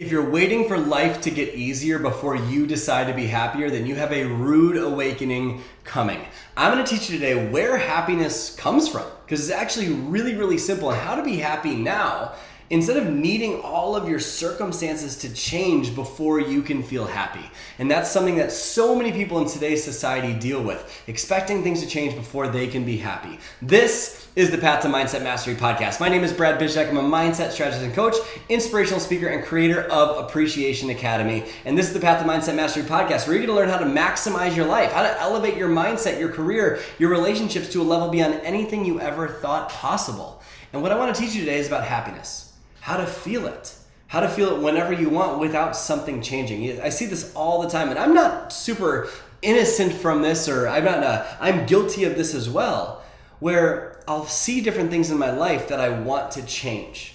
If you're waiting for life to get easier before you decide to be happier, then you have a rude awakening coming. I'm gonna teach you today where happiness comes from, because it's actually really, really simple and how to be happy now instead of needing all of your circumstances to change before you can feel happy. And that's something that so many people in today's society deal with, expecting things to change before they can be happy. This is the Path to Mindset Mastery podcast. My name is Brad Bizjack. I'm a mindset strategist and coach, inspirational speaker, and creator of Appreciation Academy. And this is the Path to Mindset Mastery podcast where you're going to learn how to maximize your life, how to elevate your mindset, your career, your relationships to a level beyond anything you ever thought possible. And what I want to teach you today is about happiness how to feel it how to feel it whenever you want without something changing. I see this all the time and i'm not super innocent from this or i'm not uh, i'm guilty of this as well where i'll see different things in my life that i want to change.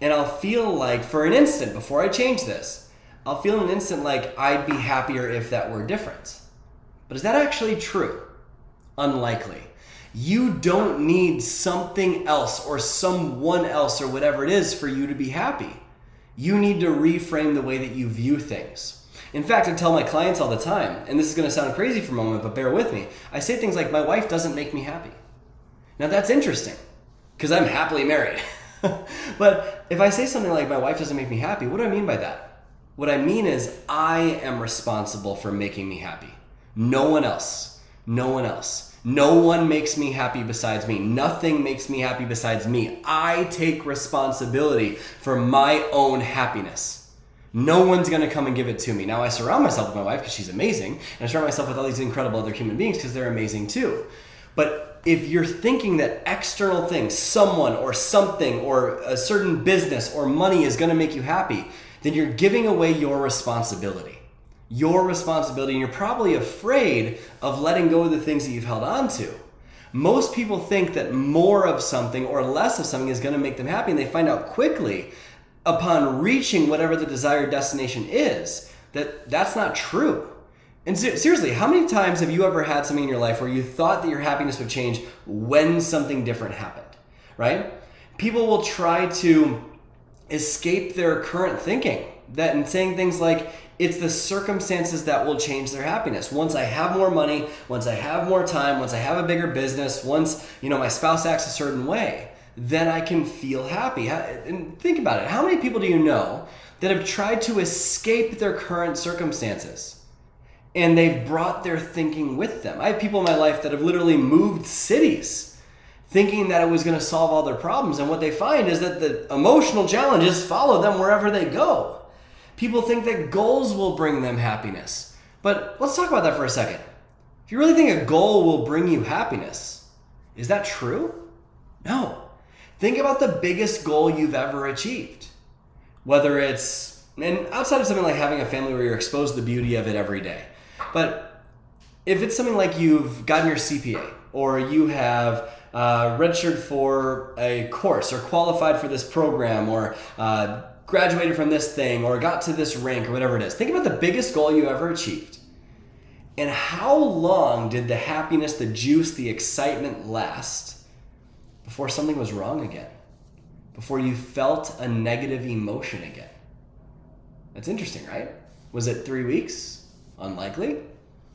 And i'll feel like for an instant before i change this i'll feel an instant like i'd be happier if that were different. But is that actually true? Unlikely you don't need something else or someone else or whatever it is for you to be happy. You need to reframe the way that you view things. In fact, I tell my clients all the time, and this is going to sound crazy for a moment, but bear with me. I say things like, My wife doesn't make me happy. Now, that's interesting because I'm happily married. but if I say something like, My wife doesn't make me happy, what do I mean by that? What I mean is, I am responsible for making me happy. No one else. No one else. No one makes me happy besides me. Nothing makes me happy besides me. I take responsibility for my own happiness. No one's gonna come and give it to me. Now, I surround myself with my wife because she's amazing, and I surround myself with all these incredible other human beings because they're amazing too. But if you're thinking that external things, someone or something or a certain business or money is gonna make you happy, then you're giving away your responsibility your responsibility and you're probably afraid of letting go of the things that you've held on to. Most people think that more of something or less of something is going to make them happy, and they find out quickly upon reaching whatever the desired destination is that that's not true. And seriously, how many times have you ever had something in your life where you thought that your happiness would change when something different happened, right? People will try to escape their current thinking that and saying things like it's the circumstances that will change their happiness. Once I have more money, once I have more time, once I have a bigger business, once, you know, my spouse acts a certain way, then I can feel happy. And think about it. How many people do you know that have tried to escape their current circumstances? And they've brought their thinking with them. I have people in my life that have literally moved cities thinking that it was going to solve all their problems. And what they find is that the emotional challenges follow them wherever they go. People think that goals will bring them happiness. But let's talk about that for a second. If you really think a goal will bring you happiness, is that true? No. Think about the biggest goal you've ever achieved. Whether it's, and outside of something like having a family where you're exposed to the beauty of it every day, but if it's something like you've gotten your CPA or you have uh, registered for a course or qualified for this program or uh, graduated from this thing or got to this rank or whatever it is. Think about the biggest goal you ever achieved. And how long did the happiness, the juice, the excitement last before something was wrong again? Before you felt a negative emotion again? That's interesting, right? Was it three weeks? Unlikely.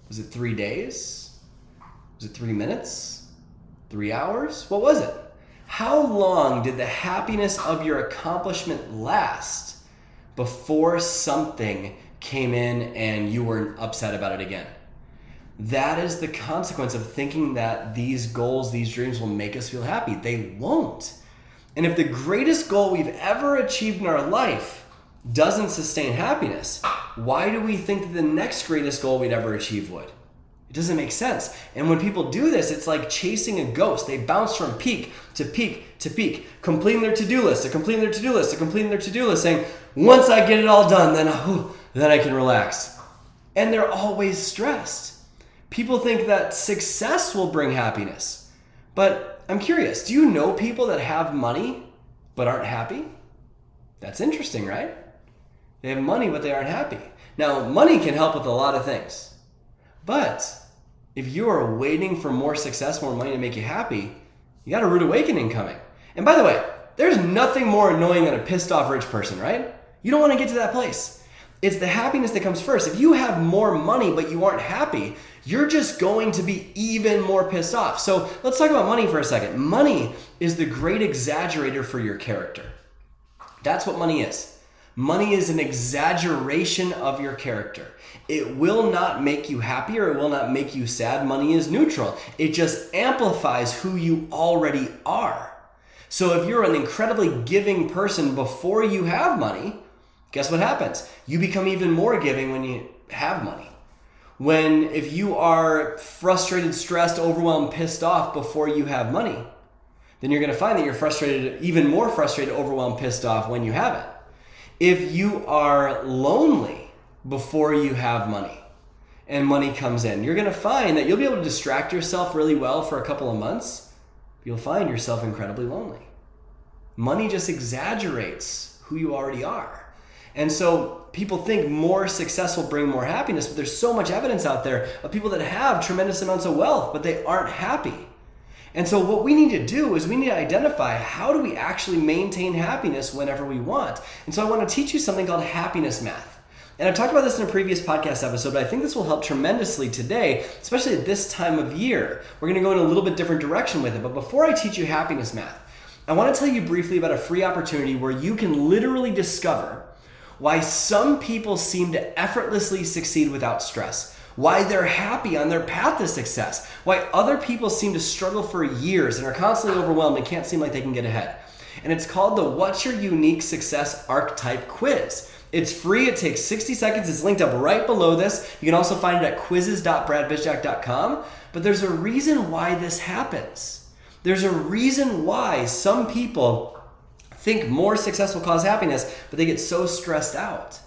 Was it three days? Was it three minutes? Three hours? What was it? How long did the happiness of your accomplishment last before something came in and you were upset about it again? That is the consequence of thinking that these goals, these dreams will make us feel happy. They won't. And if the greatest goal we've ever achieved in our life doesn't sustain happiness, why do we think that the next greatest goal we'd ever achieve would? It doesn't make sense. And when people do this, it's like chasing a ghost. They bounce from peak to peak to peak, completing their to-do list, to completing their to-do list, to completing their to-do list, saying, once I get it all done, then, whew, then I can relax. And they're always stressed. People think that success will bring happiness. But I'm curious, do you know people that have money but aren't happy? That's interesting, right? They have money but they aren't happy. Now, money can help with a lot of things. But if you are waiting for more success, more money to make you happy, you got a rude awakening coming. And by the way, there's nothing more annoying than a pissed off rich person, right? You don't want to get to that place. It's the happiness that comes first. If you have more money but you aren't happy, you're just going to be even more pissed off. So let's talk about money for a second. Money is the great exaggerator for your character. That's what money is. Money is an exaggeration of your character. It will not make you happy or it will not make you sad. Money is neutral, it just amplifies who you already are. So if you're an incredibly giving person before you have money, guess what happens? You become even more giving when you have money. When if you are frustrated, stressed, overwhelmed, pissed off before you have money, then you're going to find that you're frustrated, even more frustrated, overwhelmed, pissed off when you have it. If you are lonely before you have money and money comes in, you're going to find that you'll be able to distract yourself really well for a couple of months. You'll find yourself incredibly lonely. Money just exaggerates who you already are. And so people think more success will bring more happiness, but there's so much evidence out there of people that have tremendous amounts of wealth, but they aren't happy. And so what we need to do is we need to identify how do we actually maintain happiness whenever we want. And so I want to teach you something called happiness math. And I've talked about this in a previous podcast episode, but I think this will help tremendously today, especially at this time of year. We're going to go in a little bit different direction with it. But before I teach you happiness math, I want to tell you briefly about a free opportunity where you can literally discover why some people seem to effortlessly succeed without stress, why they're happy on their path to success, why other people seem to struggle for years and are constantly overwhelmed and can't seem like they can get ahead. And it's called the What's Your Unique Success Archetype Quiz. It's free, it takes 60 seconds, it's linked up right below this. You can also find it at quizzes.bradbizjack.com. But there's a reason why this happens. There's a reason why some people think more success will cause happiness, but they get so stressed out.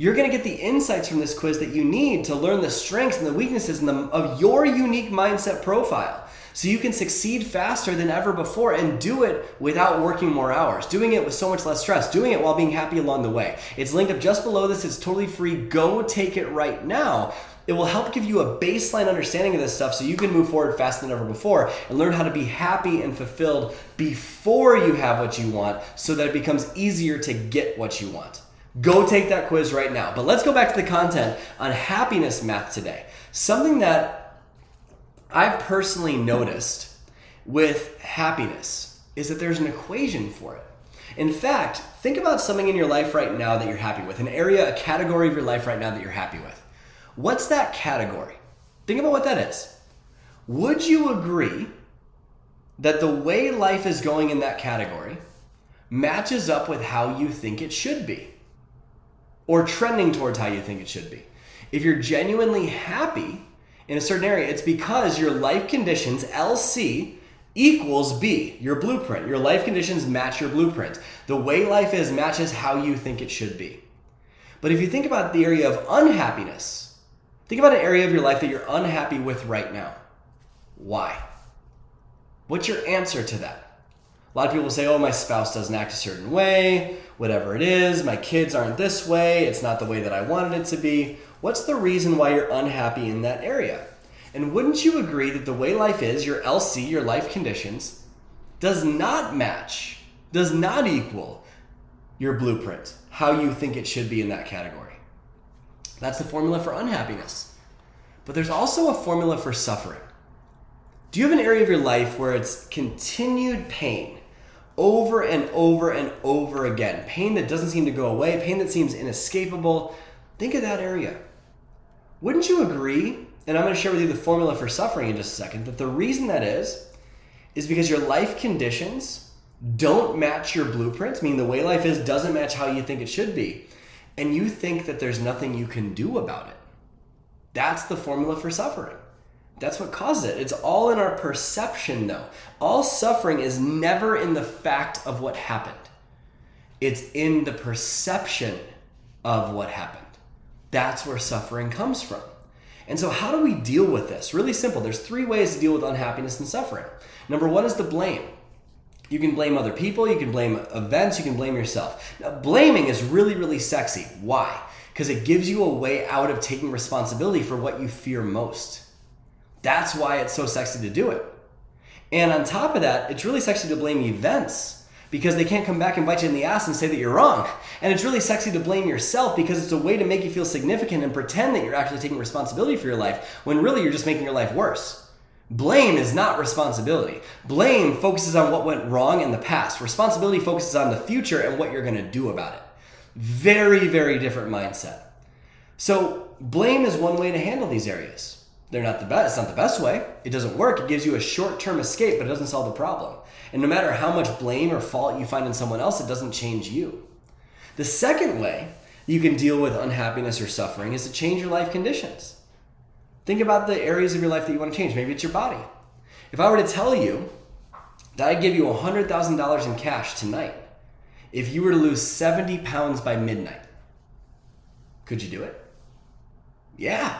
You're going to get the insights from this quiz that you need to learn the strengths and the weaknesses the, of your unique mindset profile so you can succeed faster than ever before and do it without working more hours, doing it with so much less stress, doing it while being happy along the way. It's linked up just below this. It's totally free. Go take it right now. It will help give you a baseline understanding of this stuff so you can move forward faster than ever before and learn how to be happy and fulfilled before you have what you want so that it becomes easier to get what you want. Go take that quiz right now. But let's go back to the content on happiness math today. Something that I've personally noticed with happiness is that there's an equation for it. In fact, think about something in your life right now that you're happy with, an area, a category of your life right now that you're happy with. What's that category? Think about what that is. Would you agree that the way life is going in that category matches up with how you think it should be? Or trending towards how you think it should be? If you're genuinely happy in a certain area, it's because your life conditions, LC, equals B, your blueprint. Your life conditions match your blueprint. The way life is matches how you think it should be. But if you think about the area of unhappiness, Think about an area of your life that you're unhappy with right now. Why? What's your answer to that? A lot of people say, oh, my spouse doesn't act a certain way, whatever it is, my kids aren't this way, it's not the way that I wanted it to be. What's the reason why you're unhappy in that area? And wouldn't you agree that the way life is, your LC, your life conditions, does not match, does not equal your blueprint, how you think it should be in that category? That's the formula for unhappiness. But there's also a formula for suffering. Do you have an area of your life where it's continued pain over and over and over again? Pain that doesn't seem to go away, pain that seems inescapable. Think of that area. Wouldn't you agree? And I'm going to share with you the formula for suffering in just a second. That the reason that is, is because your life conditions don't match your blueprints, meaning the way life is doesn't match how you think it should be and you think that there's nothing you can do about it. That's the formula for suffering. That's what causes it. It's all in our perception, though. All suffering is never in the fact of what happened, it's in the perception of what happened. That's where suffering comes from. And so, how do we deal with this? Really simple. There's three ways to deal with unhappiness and suffering. Number one is the blame. You can blame other people, you can blame events, you can blame yourself. Now, blaming is really, really sexy. Why? Because it gives you a way out of taking responsibility for what you fear most. That's why it's so sexy to do it. And on top of that, it's really sexy to blame events because they can't come back and bite you in the ass and say that you're wrong. And it's really sexy to blame yourself because it's a way to make you feel significant and pretend that you're actually taking responsibility for your life when really you're just making your life worse. Blame is not responsibility. Blame focuses on what went wrong in the past. Responsibility focuses on the future and what you're going to do about it. Very, very different mindset. So, blame is one way to handle these areas. They're not the best. It's not the best way. It doesn't work. It gives you a short-term escape, but it doesn't solve the problem. And no matter how much blame or fault you find in someone else, it doesn't change you. The second way you can deal with unhappiness or suffering is to change your life conditions. Think about the areas of your life that you want to change. Maybe it's your body. If I were to tell you that I'd give you $100,000 in cash tonight if you were to lose 70 pounds by midnight, could you do it? Yeah,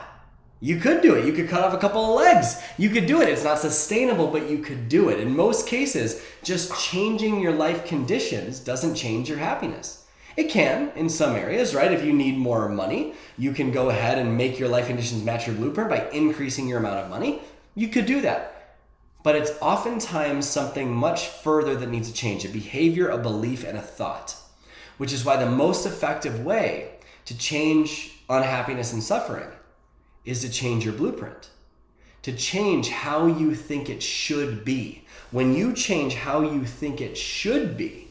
you could do it. You could cut off a couple of legs. You could do it. It's not sustainable, but you could do it. In most cases, just changing your life conditions doesn't change your happiness. It can in some areas, right? If you need more money, you can go ahead and make your life conditions match your blueprint by increasing your amount of money. You could do that. But it's oftentimes something much further that needs to change a behavior, a belief, and a thought, which is why the most effective way to change unhappiness and suffering is to change your blueprint, to change how you think it should be. When you change how you think it should be,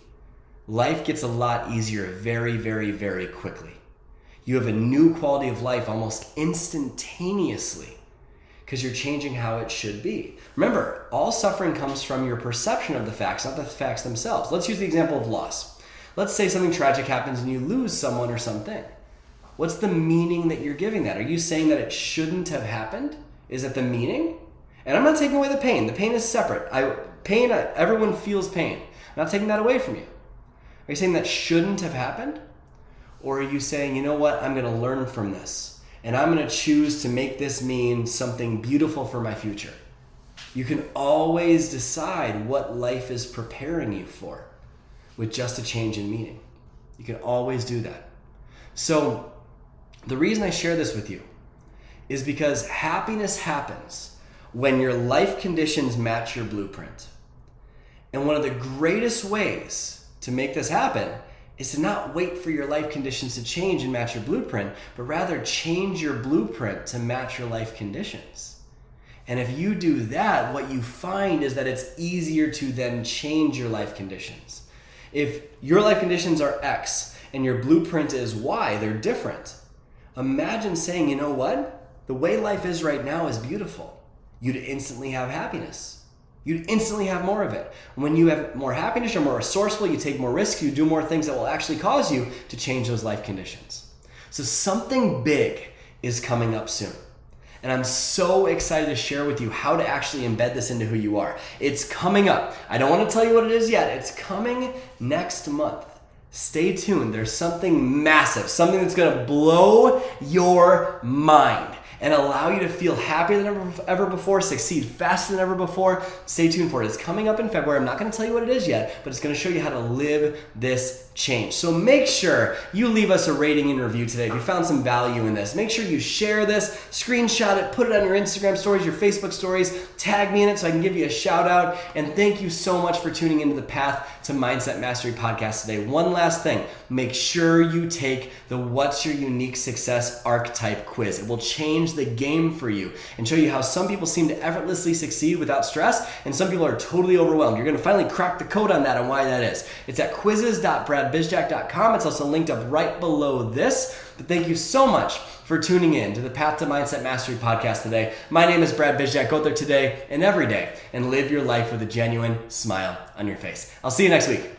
life gets a lot easier very, very, very quickly. You have a new quality of life almost instantaneously because you're changing how it should be. Remember, all suffering comes from your perception of the facts, not the facts themselves. Let's use the example of loss. Let's say something tragic happens and you lose someone or something. What's the meaning that you're giving that? Are you saying that it shouldn't have happened? Is that the meaning? And I'm not taking away the pain. The pain is separate. I pain everyone feels pain. I'm not taking that away from you. Are you saying that shouldn't have happened? Or are you saying, you know what, I'm going to learn from this and I'm going to choose to make this mean something beautiful for my future? You can always decide what life is preparing you for with just a change in meaning. You can always do that. So, the reason I share this with you is because happiness happens when your life conditions match your blueprint. And one of the greatest ways to make this happen is to not wait for your life conditions to change and match your blueprint, but rather change your blueprint to match your life conditions. And if you do that, what you find is that it's easier to then change your life conditions. If your life conditions are X and your blueprint is Y, they're different. Imagine saying, you know what? The way life is right now is beautiful. You'd instantly have happiness you'd instantly have more of it. When you have more happiness, you're more resourceful, you take more risks, you do more things that will actually cause you to change those life conditions. So something big is coming up soon. And I'm so excited to share with you how to actually embed this into who you are. It's coming up. I don't want to tell you what it is yet. It's coming next month. Stay tuned. There's something massive, something that's going to blow your mind and allow you to feel happier than ever, before, succeed faster than ever before. Stay tuned for it. It's coming up in February. I'm not going to tell you what it is yet, but it's going to show you how to live this change. So make sure you leave us a rating and review today if you found some value in this. Make sure you share this, screenshot it, put it on your Instagram stories, your Facebook stories, tag me in it so I can give you a shout out. And thank you so much for tuning into the Path to Mindset Mastery podcast today. One last thing make sure you take the What's Your Unique Success Archetype quiz. It will change the game for you and show you how some people seem to effortlessly succeed without stress and some people are totally overwhelmed. You're going to finally crack the code on that and why that is. It's at quizzes.bradbizjack.com. It's also linked up right below this. But thank you so much for tuning in to the Path to Mindset Mastery podcast today. My name is Brad Bizjack. Go there today and every day and live your life with a genuine smile on your face. I'll see you next week.